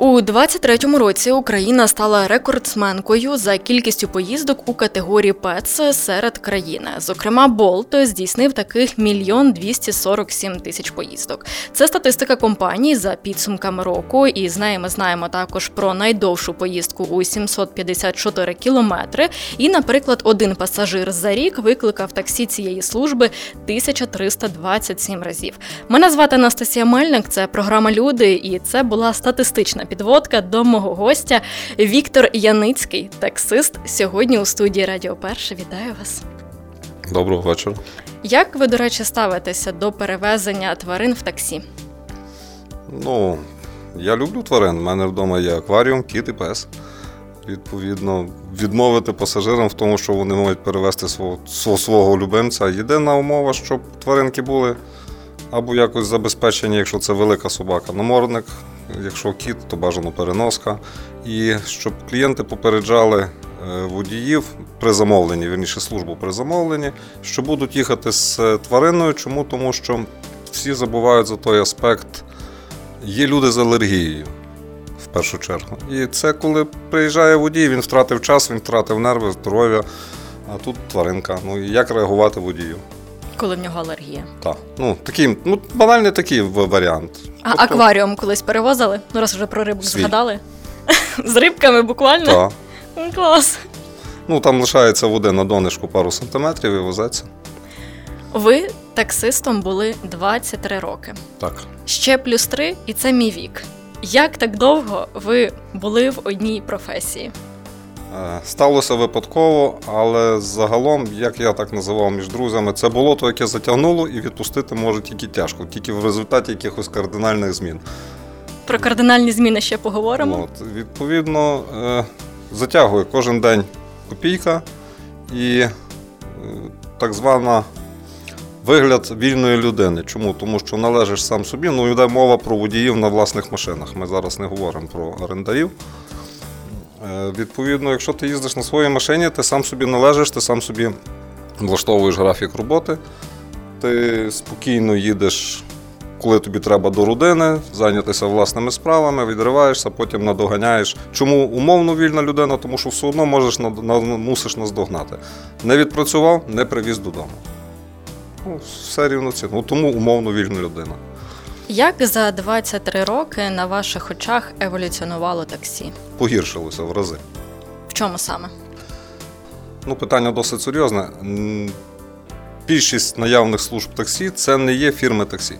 У 23-му році Україна стала рекордсменкою за кількістю поїздок у категорії ПЕЦ серед країни. Зокрема, Болт здійснив таких мільйон 247 тисяч поїздок. Це статистика компанії за підсумками року, і з нею ми знаємо також про найдовшу поїздку у 754 кілометри. І, наприклад, один пасажир за рік викликав таксі цієї служби 1327 разів. Мене звати Анастасія Мельник. Це програма Люди, і це була статистична підводка до мого гостя Віктор Яницький, таксист. Сьогодні у студії Радіо Перше. Вітаю вас. Доброго вечора. Як ви, до речі, ставитеся до перевезення тварин в таксі? Ну, я люблю тварин. У мене вдома є акваріум, кіт і пес. Відповідно, відмовити пасажирам в тому, що вони можуть перевезти свого, свого, свого любимця. Єдина умова, щоб тваринки були або якось забезпечені, якщо це велика собака, намордник, якщо кіт, то бажано переноска. І щоб клієнти попереджали е, водіїв при замовленні, вірніше службу при замовленні, що будуть їхати з е, твариною. Чому? Тому що всі забувають за той аспект. Є люди з алергією в першу чергу. І це коли приїжджає водій, він втратив час, він втратив нерви, здоров'я, а тут тваринка. Ну і як реагувати водію? Коли в нього алергія? Так. Ну, такий, ну, банальний такий варіант. А Тобто- акваріум колись перевозили? Ну, раз вже про рибу Свій. згадали. З рибками буквально? Так. Ну, Клас. Ну, там лишається води на донишку пару сантиметрів і везеться. Ви таксистом були 23 роки. Так. Ще плюс 3, і це мій вік. Як так довго ви були в одній професії? Е, Сталося випадково, але загалом, як я так називав між друзями, це болото, яке затягнуло, і відпустити може тільки тяжко, тільки в результаті якихось кардинальних змін. Про кардинальні зміни ще поговоримо. От, відповідно, е, затягує кожен день копійка і е, так звана вигляд вільної людини. Чому? Тому що належиш сам собі. Ну, йде мова про водіїв на власних машинах. Ми зараз не говоримо про орендарів. Е, Відповідно, якщо ти їздиш на своїй машині, ти сам собі належиш, ти сам собі влаштовуєш графік роботи, ти спокійно їдеш коли тобі треба до родини, зайнятися власними справами, відриваєшся, потім надоганяєш. Чому умовно вільна людина? Тому що все одно можеш мусиш наздогнати. Не відпрацював, не привіз додому. Ну, все рівноцінно. Тому умовно вільна людина. Як за 23 роки на ваших очах еволюціонувало таксі? Погіршилося в рази. В чому саме? Ну, питання досить серйозне. Більшість наявних служб таксі це не є фірми таксі.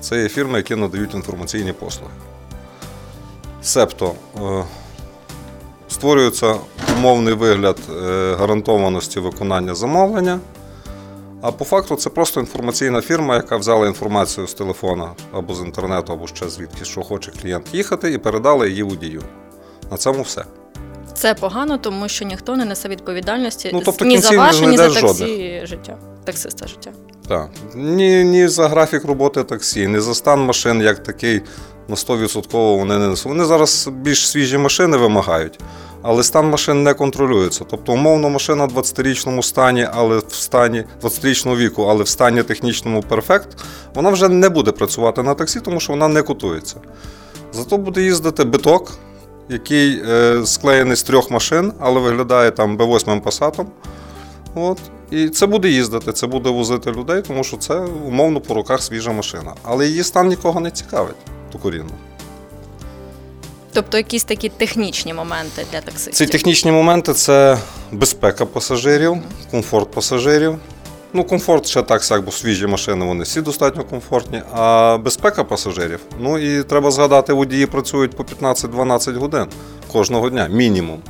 Це є фірми, які надають інформаційні послуги. Себто е, створюється умовний вигляд е, гарантованості виконання замовлення. А по факту це просто інформаційна фірма, яка взяла інформацію з телефона або з інтернету, або ще звідки, що хоче клієнт їхати, і передала її водію. На цьому все. Це погано, тому що ніхто не несе відповідальності Ну, тобто ні за ваше, ні за таксі життя. Таксиста життя. Так. Ні, ні за графік роботи таксі, ні за стан машин як такий на 100% вони не несуть. Вони зараз більш свіжі машини вимагають, але стан машин не контролюється. Тобто, умовно, машина в 20-річному стані, але в стані 20-річного віку, але в стані технічному перфект, вона вже не буде працювати на таксі, тому що вона не котується. Зато буде їздити биток, який е, склеєний з трьох машин, але виглядає там Б8 пасатом. От. І це буде їздити, це буде возити людей, тому що це умовно по руках свіжа машина. Але її стан нікого не цікавить докорінно. Тобто якісь такі технічні моменти для таксистів. Ці технічні моменти це безпека пасажирів, комфорт пасажирів. Ну, комфорт ще так сяк, бо свіжі машини вони всі достатньо комфортні. А безпека пасажирів. Ну і треба згадати, водії працюють по 15-12 годин кожного дня, мінімум.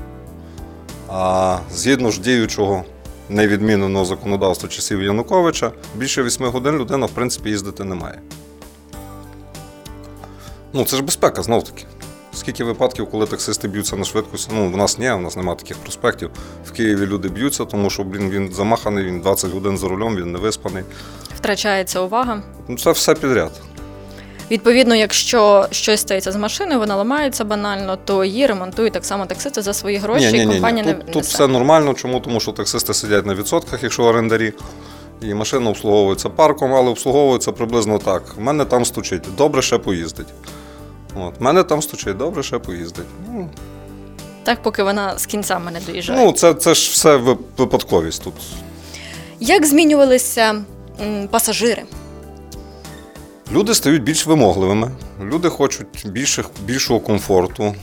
А згідно ж діючого невідміненого законодавства часів Януковича, більше 8 годин людина, в принципі, їздити не має. Ну, це ж безпека, знов таки. Скільки випадків, коли таксисти б'ються на швидкості? Ну, в нас ні, у нас немає таких проспектів. В Києві люди б'ються, тому що блін, він замаханий, він 20 годин за рулем, він не виспаний. Втрачається увага. Ну, це все підряд. Відповідно, якщо щось стається з машиною, вона ламається банально, то її ремонтують так само таксисти за свої гроші, і компанія не Тут, тут несе. все нормально. Чому? Тому що таксисти сидять на відсотках, якщо орендарі. І машина обслуговується парком, але обслуговується приблизно так. В мене там стучить, добре ще поїздить. От, мене там стучить, добре ще поїздить. Ну, Так, поки вона з кінця мене доїжджає. ну це, це ж все випадковість тут. Як змінювалися м, пасажири? Люди стають більш вимогливими, люди хочуть більших, більшого комфорту.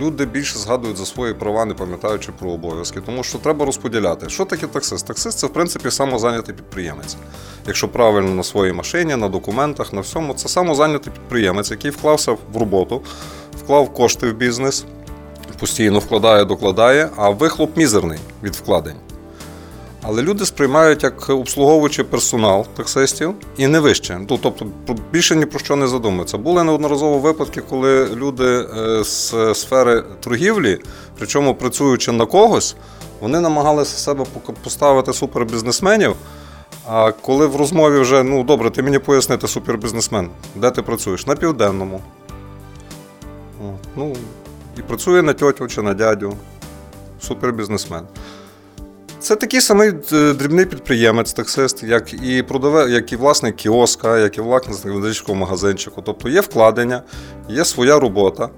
Люди більше згадують за свої права, не пам'ятаючи про обов'язки, тому що треба розподіляти. Що таке таксист? Таксист це, в принципі, самозайнятий підприємець. Якщо правильно на своїй машині, на документах, на всьому, це самозайнятий підприємець, який вклався в роботу, вклав кошти в бізнес, постійно вкладає, докладає, а вихлоп мізерний від вкладень. Але люди сприймають як обслуговуючий персонал таксистів і не вище. Ну, тобто більше ні про що не задумуються. Були неодноразово випадки, коли люди е, з сфери торгівлі, причому працюючи на когось, вони намагалися себе поставити супербізнесменів. А коли в розмові вже, ну добре, ти мені поясни, ти супербізнесмен, де ти працюєш? На південному. Ну, і працює на тьотю чи на дядю. Супербізнесмен. Це такий самий е, дрібний підприємець, таксист, як і продаве, як і власник кіоска, як і власник невеличкого магазинчику. Тобто є вкладення, є своя робота.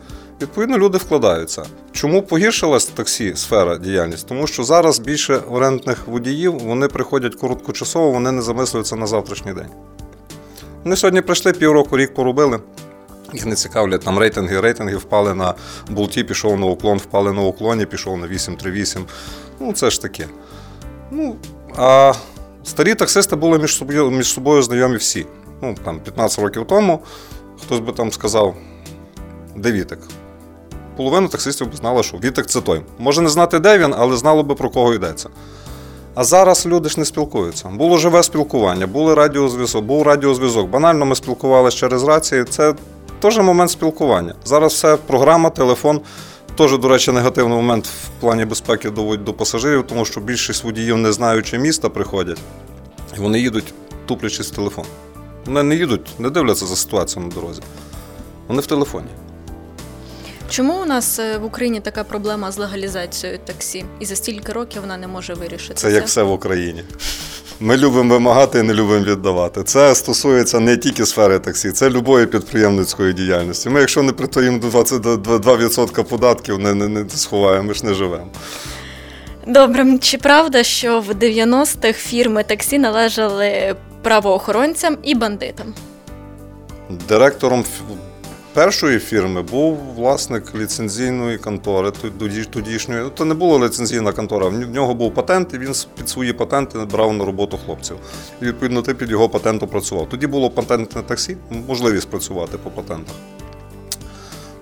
Відповідно, люди вкладаються. Чому погіршилась таксі сфера діяльність? Тому що зараз більше орендних водіїв вони приходять короткочасово, вони не замислюються на завтрашній день. Вони сьогодні прийшли півроку, рік поробили. Їх не цікавлять там рейтинги. Рейтинги впали на болті, пішов на уклон, впали на уклоні, пішов на 838. Ну, це ж таке. Ну, а старі таксисти були між собою, між собою знайомі всі. Ну, там 15 років тому хтось би там сказав, де Вітик? Половина таксистів би знала, що Вітик це той. Може не знати, де він, але знало би про кого йдеться. А зараз люди ж не спілкуються. Було живе спілкування, були радіозв'язок, був радіозв'язок. Банально ми спілкувалися через рації. Це теж момент спілкування. Зараз все програма, телефон. Теж, до речі, негативний момент в плані безпеки доводить до пасажирів, тому що більшість водіїв, не знаючи міста, приходять, і вони їдуть, туплячись в телефон. Вони не їдуть, не дивляться за ситуацією на дорозі. Вони в телефоні. Чому у нас е, в Україні така проблема з легалізацією таксі? І за стільки років вона не може вирішити Це як все в Україні. Ми любимо вимагати і не любимо віддавати. Це стосується не тільки сфери таксі, це любої підприємницької діяльності. Ми, якщо не притаїмо до 22% податків, не, не, не сховаємо, ми ж не живемо. Добре, чи правда, що в 90-х фірми таксі належали правоохоронцям і бандитам? Директором першої фірми був власник ліцензійної контори тоді- тодішньої. Ну, То не була ліцензійна контора. В нього був патент, і він під свої патенти брав на роботу хлопців. І відповідно ти під його патентом працював. Тоді було патентне таксі, можливість працювати по патентах,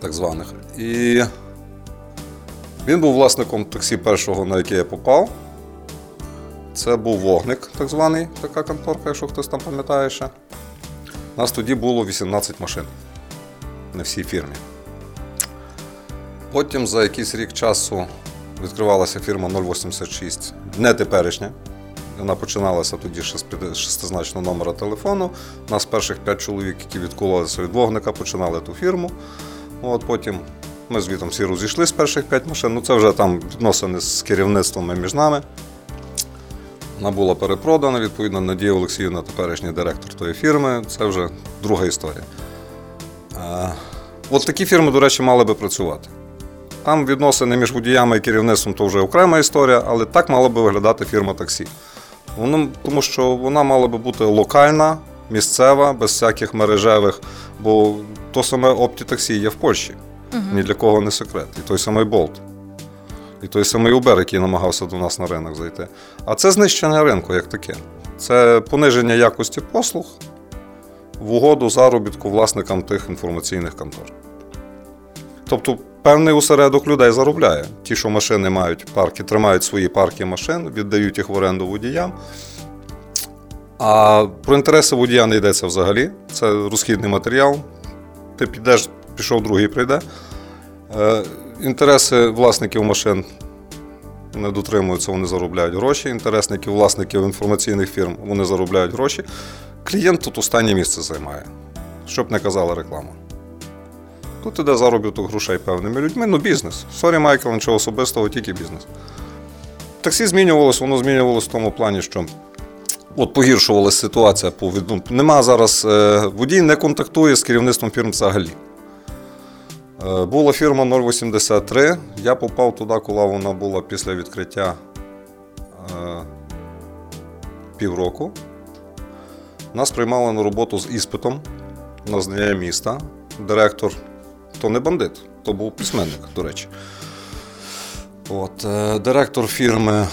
так званих. І він був власником таксі першого, на яке я попав. Це був вогник, так званий, така конторка, якщо хтось там пам'ятає ще. У нас тоді було 18 машин на всій фірмі. Потім за якийсь рік часу відкривалася фірма 086, не теперішня. Вона починалася тоді ще з шестизначного номера телефону. У нас перших 5 чоловік, які відкололися від вогника, починали ту фірму. От потім ми звітом всі розійшли з перших 5 машин. Ну це вже там відносини з керівництвом і між нами. Вона була перепродана, відповідно, Надія Олексіївна, теперішній директор тої фірми. Це вже друга історія. От такі фірми, до речі, мали би працювати. Там відносини між водіями і керівництвом то вже окрема історія, але так мала би виглядати фірма таксі. Воно, тому що вона мала би бути локальна, місцева, без всяких мережевих, бо то саме опті-таксі є в Польщі. Ні для кого не секрет. І той самий Болт. І той самий Uber, який намагався до нас на ринок зайти. А це знищення ринку як таке. Це пониження якості послуг в угоду заробітку власникам тих інформаційних контор. Тобто певний осередок людей заробляє. Ті, що машини мають парки, тримають свої парки машин, віддають їх в оренду водіям. А про інтереси водія не йдеться взагалі. Це розхідний матеріал. Ти підеш, пішов, другий прийде. Е, Інтереси власників машин не дотримуються, вони заробляють гроші. Інтереси власників інформаційних фірм вони заробляють гроші. Клієнт тут останнє місце займає, щоб не казала реклама. Тут іде заробіток грошей певними людьми, ну бізнес. Sorry, Майкл, нічого особистого, тільки бізнес. Таксі змінювалося, воно змінювалося в тому плані, що от погіршувалася ситуація по ну, Нема зараз. Е, водій не контактує з керівництвом фірм взагалі. Е, була фірма 083. Я попав туди, коли вона була після відкриття е, півроку. Нас приймали на роботу з іспитом на знання міста. Директор то не бандит, то був письменник, до речі. От, е, директор фірми е,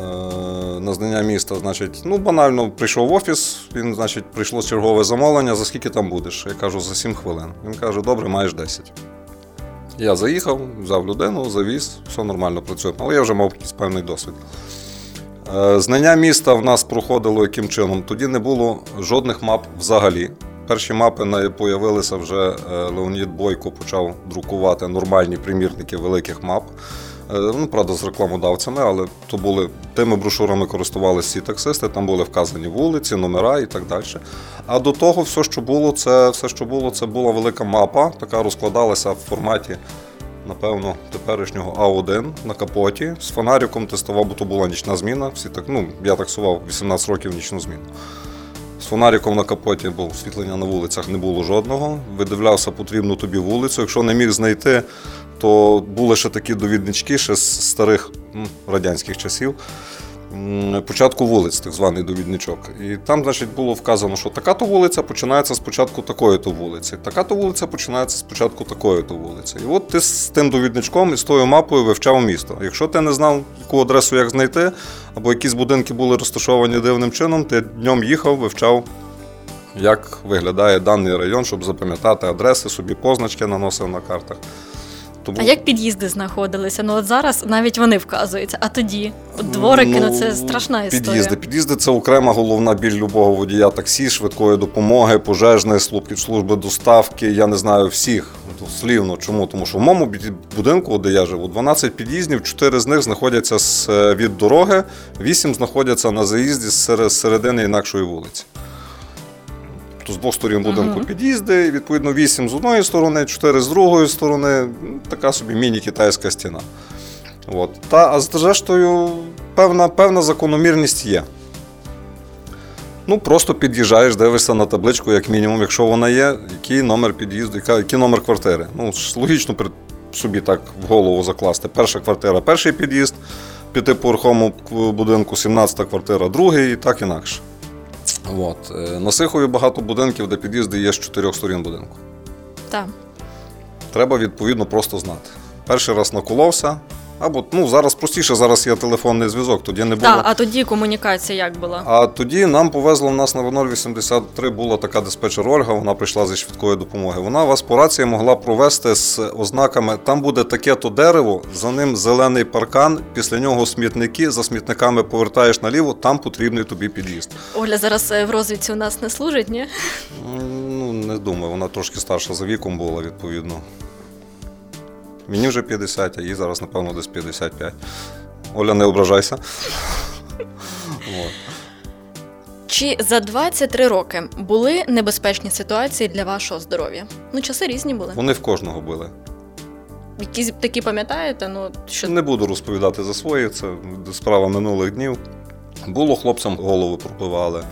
е, на знання міста, значить, ну банально прийшов в офіс, він, значить, прийшло чергове замовлення, за скільки там будеш? Я кажу, за 7 хвилин. Він каже, добре, маєш 10. Я заїхав, взяв людину, завіз, все нормально працює. Але я вже мав якийсь певний досвід. Е, Знання міста в нас проходило яким чином? Тоді не було жодних мап взагалі. Перші мапи появилися вже е, Леонід Бойко почав друкувати нормальні примірники великих мап. Е, Ну, правда, з рекламодавцями, але то були тими брошурами користувалися всі таксисти, там були вказані вулиці, номера і так далі. А до того, все, що було, це все, що було, це була велика мапа, така розкладалася в форматі, напевно, теперішнього А1 на капоті. З фонариком тестував, бо то була нічна зміна. Всі так, ну, я таксував 18 років нічну зміну. З фонариком на капоті, бо освітлення на вулицях не було жодного. Видивлявся потрібну тобі вулицю. Якщо не міг знайти, то були ще такі довіднички ще з старих радянських часів. Початку вулиць, так званий довідничок. І там, значить, було вказано, що така-то вулиця починається з початку такої-то вулиці, така-то вулиця починається з початку такої-то вулиці. І от ти з тим довідничком і з тою мапою вивчав місто. Якщо ти не знав, яку адресу як знайти, або якісь будинки були розташовані дивним чином, ти днем їхав, вивчав, як виглядає даний район, щоб запам'ятати адреси, собі позначки наносив на картах. Тому... А як під'їзди знаходилися? Ну от зараз навіть вони вказуються, а тоді от дворики, ну, це страшна історія. Під'їзди. Під'їзди це окрема головна біль любого водія таксі, швидкої допомоги, пожежної служби, служби доставки. Я не знаю всіх. Дослівно. Чому? Тому що в моєму будинку, де я живу, 12 під'їздів, 4 з них знаходяться з, е, від дороги, 8 знаходяться на заїзді з середини інакшої вулиці. Тобто з двох сторін будинку під'їзди, і, відповідно, 8 з одної сторони, 4 з другої сторони. Така собі міні-китайська стіна. От. Та, а зрештою, певна, певна закономірність є. Ну, просто під'їжджаєш, дивишся на табличку, як мінімум, якщо вона є, який номер під'їзду, який номер квартири. Ну, логічно собі так в голову закласти. Перша квартира, перший під'їзд, п'ятиповерховому к- будинку, 17-та квартира, другий і так інакше. От. Е, На Сихові багато будинків, де під'їзди є з чотирьох сторін будинку. Так. Треба відповідно просто знати. Перший раз наколовся, або ну зараз простіше, зараз є телефонний зв'язок, тоді не було. Так, а тоді комунікація як була? А тоді нам повезло в нас на 083 була така диспетчер Ольга, вона прийшла зі швидкої допомоги. Вона вас по рації могла провести з ознаками. Там буде таке-то дерево, за ним зелений паркан, після нього смітники, за смітниками повертаєш наліво, там потрібний тобі під'їзд. Оля зараз е, в розвідці у нас не служить, ні? Ну, не думаю, вона трошки старша за віком була, відповідно. Мені вже 50, а їй зараз, напевно, десь 55. Оля, не ображайся. Чи за 23 роки були небезпечні ситуації для вашого здоров'я? Ну, часи різні були. Вони в кожного були. Якісь такі пам'ятаєте? Ну, що Не буду розповідати за свої, це справа минулих днів. Було хлопцям голови пробивали.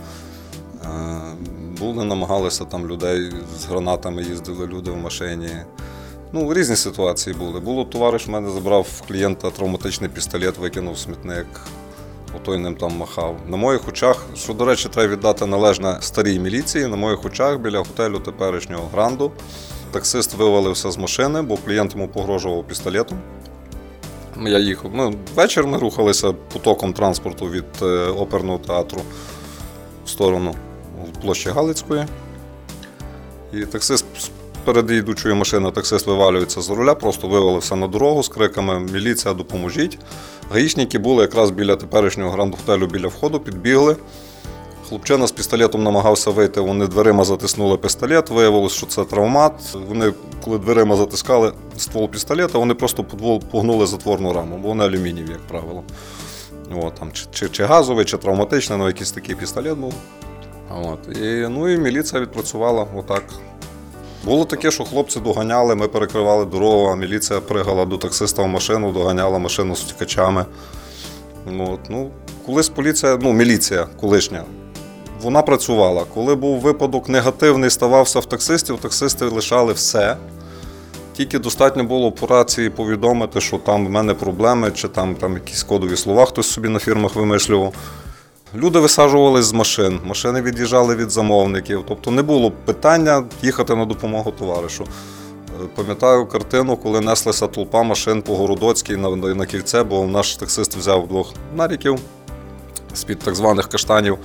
Е, Були, намагалися там людей з гранатами їздили люди в машині. Ну, різні ситуації були. Було товариш в мене забрав в клієнта травматичний пістолет, викинув в смітник. Отой ним там махав. На моїх очах, що, до речі, треба віддати належне старій міліції, на моїх очах біля готелю теперішнього гранду. Таксист вивалився з машини, бо клієнт йому погрожував пістолетом. Я їхав. Ну, вечір ми рухалися потоком транспорту від е, оперного театру в сторону площі Галицької. І таксист перед йдучою машиною таксист вивалюється з руля, просто вивалився на дорогу з криками Міліція, допоможіть. Гаїшники були якраз біля теперішнього гранд-готелю біля входу, підбігли. Хлопчина з пістолетом намагався вийти, вони дверима затиснули пістолет, виявилось, що це травмат. Вони, коли дверима затискали ствол пістолета, вони просто погнули затворну раму, бо вони алюмінієві, як правило. От, там, чи, чи, чи газовий, чи травматичний, ну якийсь такий пістолет був. От. І, ну і міліція відпрацювала отак. Було таке, що хлопці доганяли, ми перекривали дорогу, а міліція пригала до таксиста в машину, доганяла машину з втікачами. Ну, От. Ну, колись поліція, ну, міліція колишня, вона працювала. Коли був випадок негативний, ставався в таксистів, таксисти лишали все. Тільки достатньо було по рації повідомити, що там в мене проблеми, чи там, там якісь кодові слова хтось собі на фірмах вимишлював. Люди висаджувались з машин, машини від'їжджали від замовників. Тобто не було питання їхати на допомогу товаришу. Е, Пам'ятаю картину, коли неслася толпа машин по Городоцькій на, на кільце, бо наш таксист взяв двох наріків з-під так званих каштанів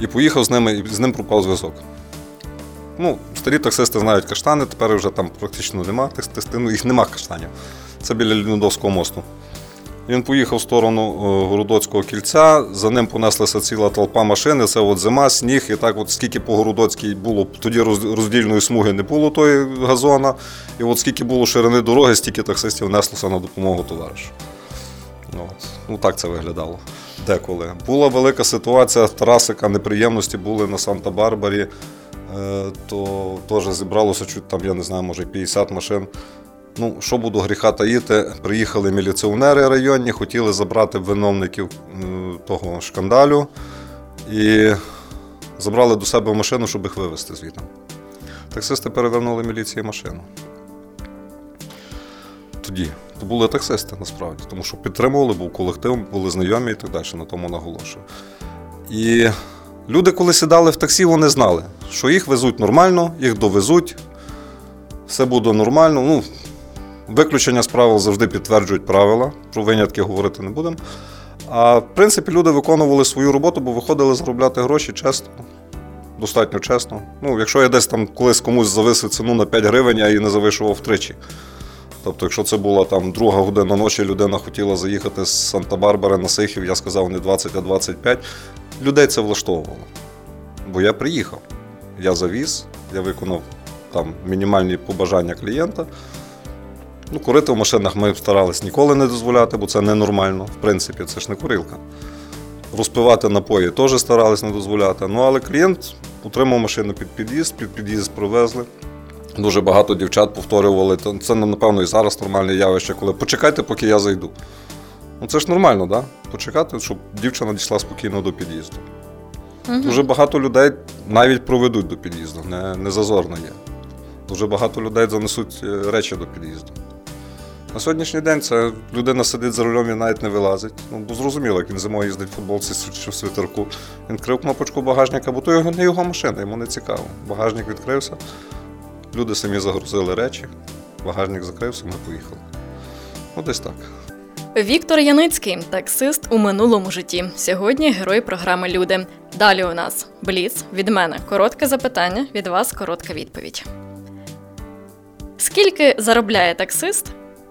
і поїхав з ними, і з ним пропав зв'язок. Ну, старі таксисти знають каштани, тепер вже там практично нема ну, їх нема каштанів. Це біля Лінодовського мосту. Він поїхав в сторону е, Городоцького кільця, за ним понеслася ціла толпа машин, це от зима, сніг, і так от скільки по Городоцькій було, тоді роздільної смуги не було тої газона, і от скільки було ширини дороги, стільки таксистів неслося на допомогу товаришу. Ну, от. ну так це виглядало деколи. Була велика ситуація, Тарасика, неприємності були на Санта-Барбарі, е, то теж зібралося чуть там, я не знаю, може 50 машин. Ну, що буду гріха таїти, приїхали міліціонери районні, хотіли забрати виновників е, того шкандалю і забрали до себе машину, щоб їх вивезти звідти. Таксисти перевернули міліції машину. Тоді. То були таксисти насправді, тому що підтримували, був колектив, були знайомі і так далі, на тому наголошую. І люди, коли сідали в таксі, вони знали, що їх везуть нормально, їх довезуть, все буде нормально. Ну, Виключення з правил завжди підтверджують правила, про винятки говорити не будемо. А в принципі, люди виконували свою роботу, бо виходили заробляти гроші чесно, достатньо чесно. Ну, якщо я десь там колись комусь зависив ціну на 5 гривень, я її не завишував втричі. Тобто, якщо це була там друга година ночі, людина хотіла заїхати з Санта-Барбари на Сихів, я сказав не 20, а 25. Людей це влаштовувало. Бо я приїхав, я завіз, я виконав там мінімальні побажання клієнта. Ну, курити в машинах ми старались ніколи не дозволяти, бо це ненормально. В принципі, це ж не курилка. Розпивати напої теж старались не дозволяти. Ну, але клієнт утримав машину під під'їзд, під під'їзд привезли. Дуже багато дівчат повторювали. То Це, напевно, і зараз нормальне явище, коли почекайте, поки я зайду. Ну це ж нормально. Да? Почекати, щоб дівчина дійшла спокійно до під'їзду. Дуже багато людей навіть проведуть до під'їзду, не, не зазорно є. Дуже багато людей занесуть е, речі до під'їзду. На сьогоднішній день це людина сидить за рулем і навіть не вилазить. Ну, бо зрозуміло, як він зимою їздить в футболці чи в свитерку. Він відкрив кнопочку багажника, бо то його не його машина, йому не цікаво. Багажник відкрився, люди самі загрузили речі, багажник закрився, ми поїхали. Ну, десь так. Віктор Яницький, таксист у минулому житті. Сьогодні герой програми Люди. Далі у нас Бліц від мене коротке запитання, від вас коротка відповідь. Скільки заробляє таксист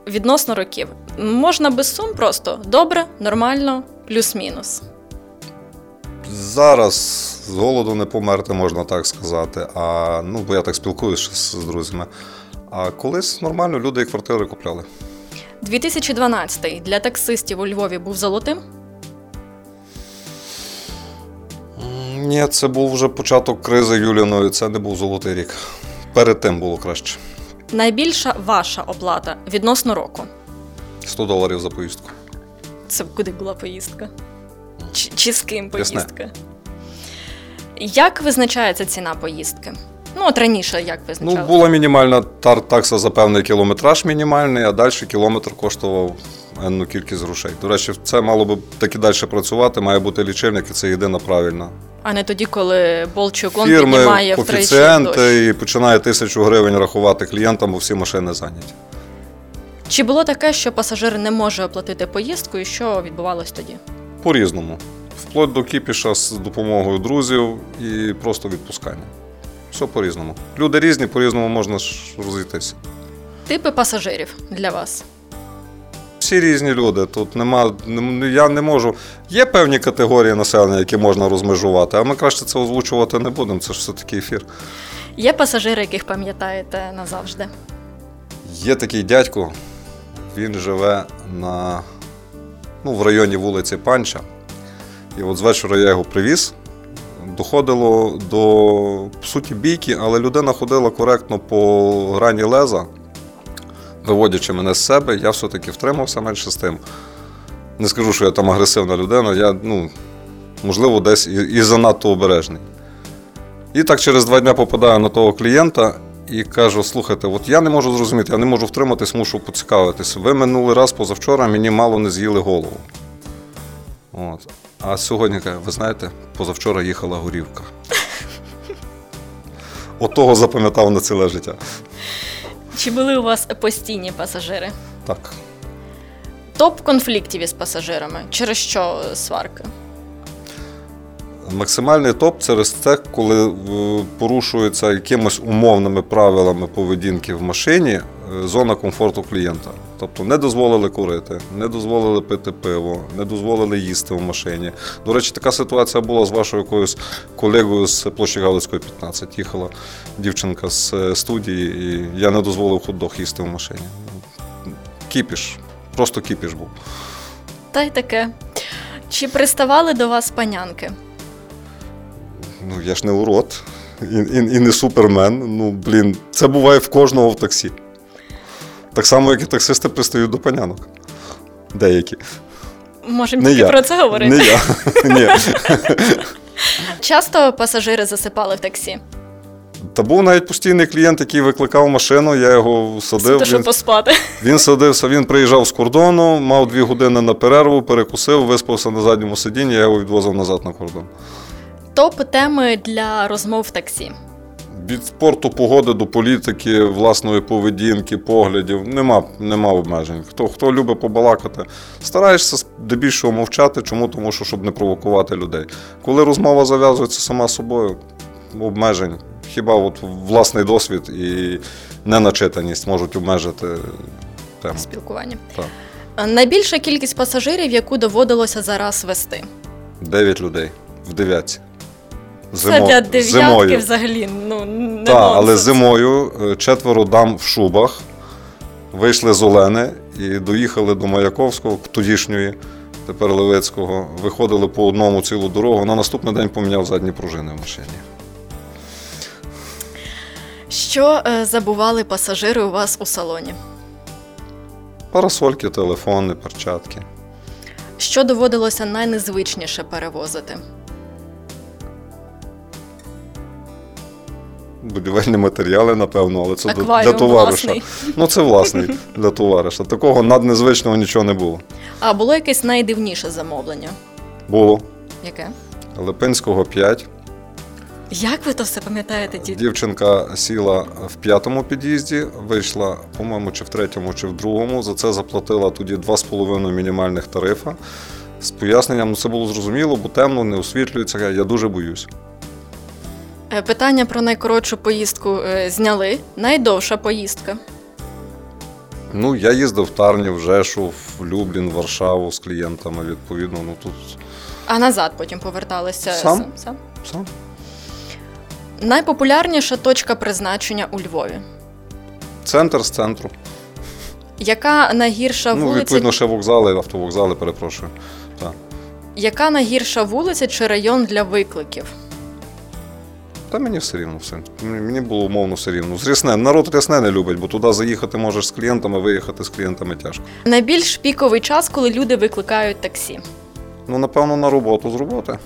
відносно років? Можна без сум просто добре, нормально, плюс-мінус. Зараз з голоду не померти, можна так сказати. А, ну, бо я так спілкуюся з, з друзями. А колись нормально люди і квартири купляли. 2012 для таксистів у Львові був золотим. Ні, це був вже початок кризи Юліної, це не був золотий рік. Перед тим було краще. Найбільша ваша оплата відносно року. 100 доларів за поїздку. Це куди була поїздка? Чи, чи з ким Ясне. поїздка? Як визначається ціна поїздки? Ну, от раніше як Ну, була мінімальна такса за певний кілометраж мінімальний, а далі кілометр коштував енну кількість грошей. До речі, це мало би так і далі працювати, має бути лічильник, і це єдина правильна. А не тоді, коли Болчукон Фірми, піднімає коефіцієнти і починає тисячу гривень рахувати клієнтам, бо всі машини зайняті. Чи було таке, що пасажир не може оплатити поїздку, і що відбувалось тоді? По-різному. Вплоть до кіпіша з допомогою друзів і просто відпускання. Все по-різному. Люди різні, по-різному можна ж розійтися. Типи пасажирів для вас. Всі різні люди. Тут нема, я не можу. Є певні категорії населення, які можна розмежувати, а ми краще це озвучувати не будемо. Це ж все-таки ефір. Є пасажири, яких пам'ятаєте назавжди. Є такий дядько, він живе на, ну, в районі вулиці Панча. І от з вечора я його привіз доходило до суті бійки, але людина ходила коректно по грані леза, виводячи мене з себе, я все-таки втримався менше з тим. Не скажу, що я там агресивна людина, я, ну, можливо, десь і, і занадто обережний. І так через два дні попадаю на того клієнта і кажу: слухайте, от я не можу зрозуміти, я не можу втриматись, мушу поцікавитись. Ви минулий раз позавчора мені мало не з'їли голову. От. А сьогодні ви знаєте, позавчора їхала горівка. От того запам'ятав на ціле життя. Чи були у вас постійні пасажири? Так. Топ конфліктів із пасажирами. Через що сварки? Максимальний топ через те, коли е, порушується якимись умовними правилами поведінки в машині е, зона комфорту клієнта. Тобто не дозволили курити, не дозволили пити пиво, не дозволили їсти в машині. До речі, така ситуація була з вашою якоюсь колегою з площі Галицької 15. Їхала дівчинка з е, студії, і я не дозволив хот-дог їсти в машині. Кіпіш, просто кіпіш був. Та й таке. Чи приставали до вас панянки? Ну, я ж не урод і, і, і не супермен. Ну, блін, це буває в кожного в таксі. Так само, як і таксисти пристають до панянок. Деякі. Можемо тільки я. про це говорити. Не я. Ні. Часто пасажири засипали в таксі. Та був навіть постійний клієнт, який викликав машину, я його садив. Суто, щоб Він, поспати. він садився, він приїжджав з кордону, мав дві години на перерву, перекусив, виспався на задньому сидінні, я його відвозив назад на кордон. Топ теми для розмов в таксі. Від спорту, погоди до політики, власної поведінки, поглядів нема, нема обмежень. Хто, хто любить побалакати, стараєшся здебільшого мовчати. Чому? Тому що щоб не провокувати людей. Коли розмова зав'язується сама собою, обмежень. Хіба от власний досвід і неначитаність можуть обмежити тему. Спілкування. Так. Найбільша кількість пасажирів, яку доводилося зараз вести. Дев'ять людей в дев'ятці. Це для дев'ятки зимою. взагалі. Так, але зимою е, четверо дам в шубах вийшли з Олени і доїхали до Маяковського, тодішньої, тепер Левицького. Виходили по одному цілу дорогу. На наступний день поміняв задні пружини в машині. Що е, забували пасажири у вас у салоні? Парасольки, телефони, перчатки. Що доводилося найнезвичніше перевозити? Будівельні матеріали, напевно, але це до- для товариша. власний. Ну, це власний для товариша. Такого наднезвичного нічого не було. А було якесь найдивніше замовлення? Було. Яке? Липинського 5. Як ви то все пам'ятаєте, дід? Дівчинка сіла в п'ятому під'їзді, вийшла, по-моєму, чи в третьому, чи в другому. За це заплатила тоді 2,5 мінімальних тарифа. З поясненням, ну це було зрозуміло, бо темно, не освітлюється. Я дуже боюсь. Е, Питання про найкоротшу поїздку е, зняли. Найдовша поїздка. Ну, я їздив в Тарнів, Жешув, в Люблін, Варшаву з клієнтами, відповідно. Ну тут А назад потім поверталися Сам. сам. сам. Найпопулярніша точка призначення у Львові. Центр з центру. Яка найгірша Ну, вулиця? відповідно, ще вокзали, автовокзали, перепрошую. Так. Яка найгірша вулиця чи район для викликів? Та мені все рівно все. Мені було умовно все рівно. З Рясне. Народ рясне не любить, бо туди заїхати можеш з клієнтами, виїхати з клієнтами тяжко. Найбільш піковий час, коли люди викликають таксі. Ну, напевно, на роботу з роботи.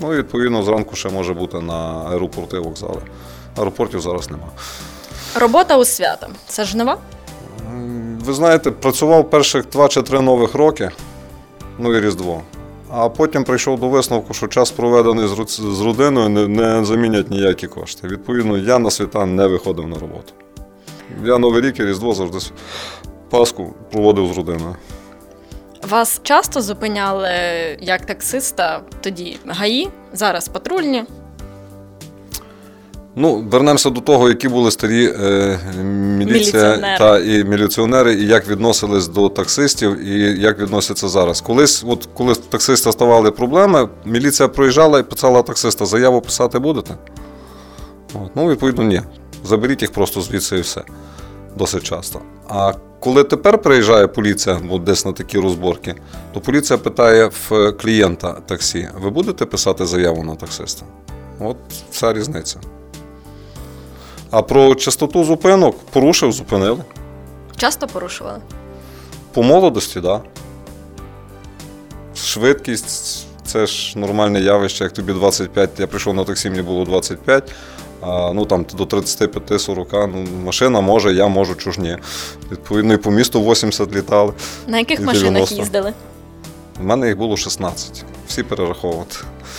Ну і відповідно зранку ще може бути на аеропорти вокзали. Аеропортів зараз нема. Робота у свята. Це жнива? М, Ви знаєте, працював перших два чи три нових роки, ну і Різдво. А потім прийшов до висновку, що час проведений з родиною не, замінять ніякі кошти. Відповідно, я на свята не виходив на роботу. Я Новий рік і Різдво завжди Пасху проводив з родиною. Вас часто зупиняли як таксиста тоді ГАІ, зараз патрульні. Ну, вернемося до того, які були старі е, міліція та і міліціонери, і як відносились до таксистів, і як відносяться зараз. Колись, от коли таксиста ставали проблеми, міліція проїжджала і писала таксиста, заяву писати будете? От, ну, відповідно, ні. Заберіть їх просто звідси і все. Досить часто. А коли тепер приїжджає поліція, от десь на такі розборки, то поліція питає в клієнта таксі: ви будете писати заяву на таксиста? От вся різниця. А про частоту зупинок порушив, зупинили. Часто порушували? По молодості, так. Да. Швидкість це ж нормальне явище, як тобі 25, я прийшов на таксі, мені було 25, а, ну там до 35-40, ну, машина може, я можу, чуж ні. Відповідно, і по місту 80 літали. На яких машинах їздили? У мене їх було 16. Всі перераховувати.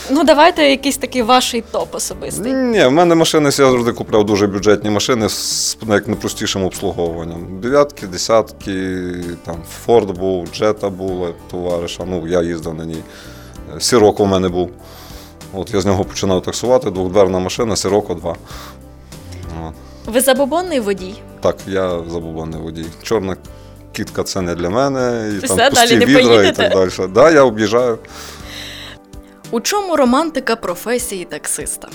Ну, давайте якийсь такий ваш топ особистий. Ні, в мене машини я завжди купляв дуже бюджетні машини з як найпростішим обслуговуванням. Дев'ятки, десятки, там Форд був, Джета була товариша. Ну, я їздив на ній. Сіроко в мене був. От я з нього починав таксувати, двохдверна машина, Сіроко 2. От. Ви забобонний водій. Так, я забубонний водій. Чорна кітка це не для мене. І Все, там пусті далі не відра і так далі. Да, я об'їжджаю. У чому романтика професії таксиста?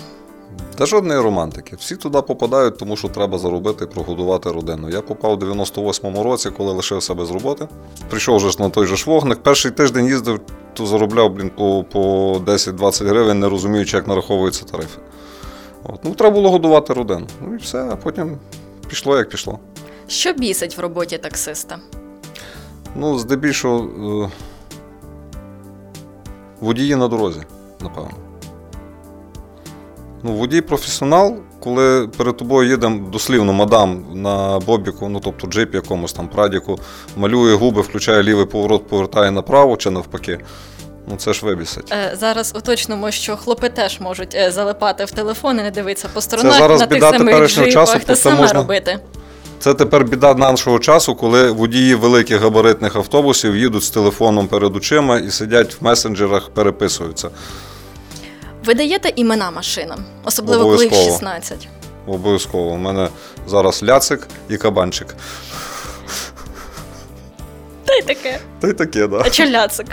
Та жодної романтики. Всі туди попадають, тому що треба заробити і прогодувати родину. Я попав у 98-му році, коли лишився без роботи. Прийшов вже на той же ж вогник. Перший тиждень їздив, то заробляв блін, по, по 10-20 гривень, не розуміючи, як нараховуються тарифи. От. Ну, треба було годувати родину. Ну і все, а потім пішло, як пішло. Що бісить в роботі таксиста? Ну, здебільшого, е, водії на дорозі, напевно. Ну, водій професіонал, коли перед тобою їде дослівно мадам на бобіку, ну тобто джип якомусь там прадіку, малює губи, включає лівий поворот, повертає направо чи навпаки. Ну це ж вибісить. Е, зараз уточнимо, що хлопи теж можуть е, залипати в телефон і не дивитися по сторонах зараз на тих біда самих теперішнього джипах, часу, це саме можна- робити. Це тепер біда нашого часу, коли водії великих габаритних автобусів їдуть з телефоном перед очима і сидять в месенджерах, переписуються. Ви даєте імена машинам, особливо коли їх 16. Обов'язково. У мене зараз ляцик і кабанчик. Та й таке. Та й таке, да. А чи ляцик?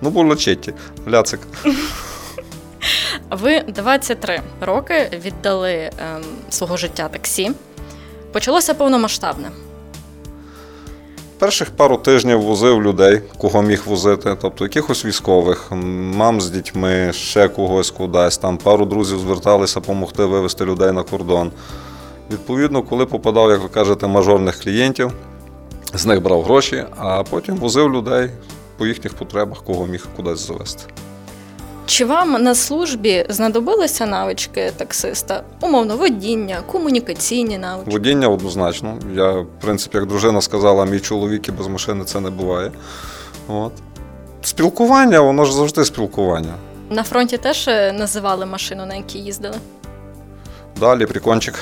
Ну, бо лачеті. Ляцик. Ви 23 роки віддали ем, свого життя таксі. Почалося повномасштабне. Перших пару тижнів возив людей, кого міг возити, тобто якихось військових, мам з дітьми, ще когось кудись. Там пару друзів зверталися допомогти вивезти людей на кордон. Відповідно, коли попадав, як ви кажете, мажорних клієнтів, з них брав гроші, а потім возив людей по їхніх потребах, кого міг кудись завести. Чи вам на службі знадобилися навички таксиста? Умовно, водіння, комунікаційні навички? Водіння однозначно. Я, в принципі, як дружина сказала, мій чоловік і без машини це не буває. От. Спілкування, воно ж завжди спілкування. На фронті теж е, називали машину, на якій їздили? Далі прикончик,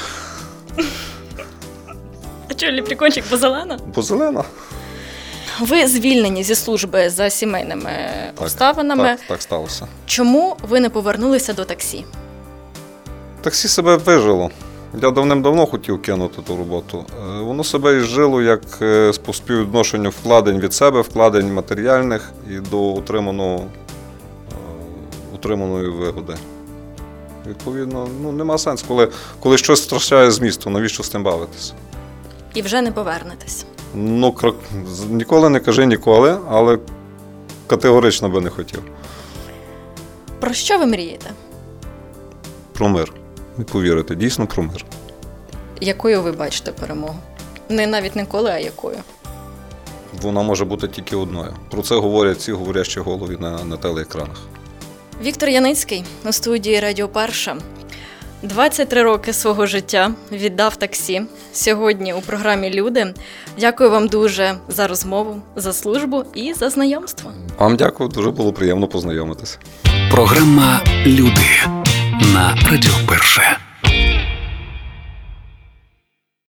А чого ліпрікончик, бо зелена? бо зелена. Ви звільнені зі служби за сімейними обставинами. Так, так сталося. Чому ви не повернулися до таксі? Таксі себе вижило. Я давним-давно хотів кинути ту роботу. Е, Воно себе ізжило як е, по співвідношенню вкладень від себе, вкладень матеріальних і до отриманого, е, отриманої вигоди. Відповідно, ну, нема сенсу, коли, коли щось втрачає змісту, навіщо з тим бавитися? І вже не повернетесь. Ну, ніколи не кажи ніколи, але категорично би не хотів. Про що ви мрієте? Про мир. Не повірите, дійсно про мир. Якою ви бачите перемогу? Не навіть не коли, а якою? Вона може бути тільки одною. Про це говорять ці говорящі голові на, на телеекранах. Віктор Яницький у студії Радіо Перша. 23 роки свого життя віддав таксі. Сьогодні у програмі Люди. Дякую вам дуже за розмову, за службу і за знайомство. Вам дякую, дуже було приємно познайомитися. Програма Люди на Радіо Перше.